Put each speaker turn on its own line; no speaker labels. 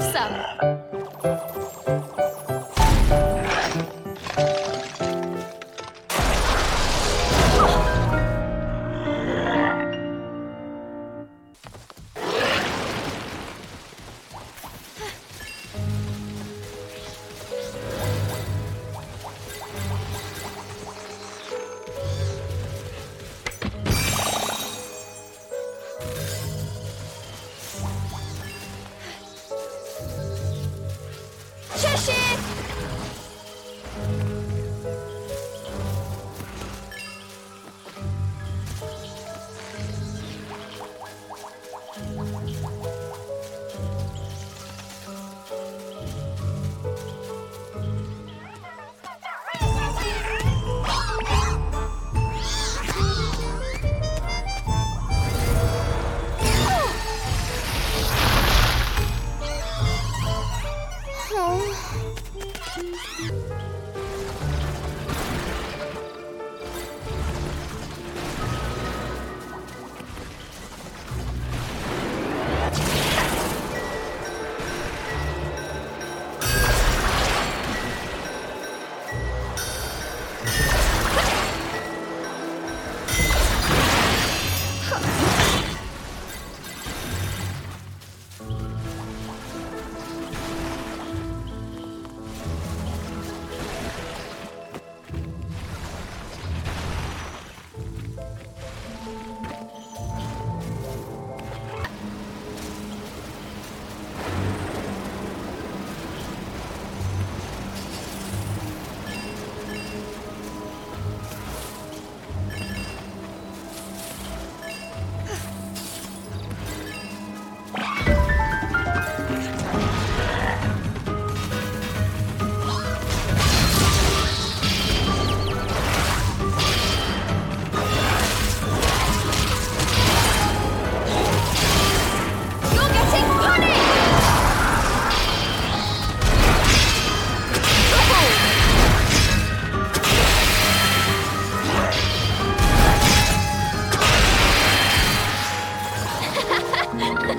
have some. Ah,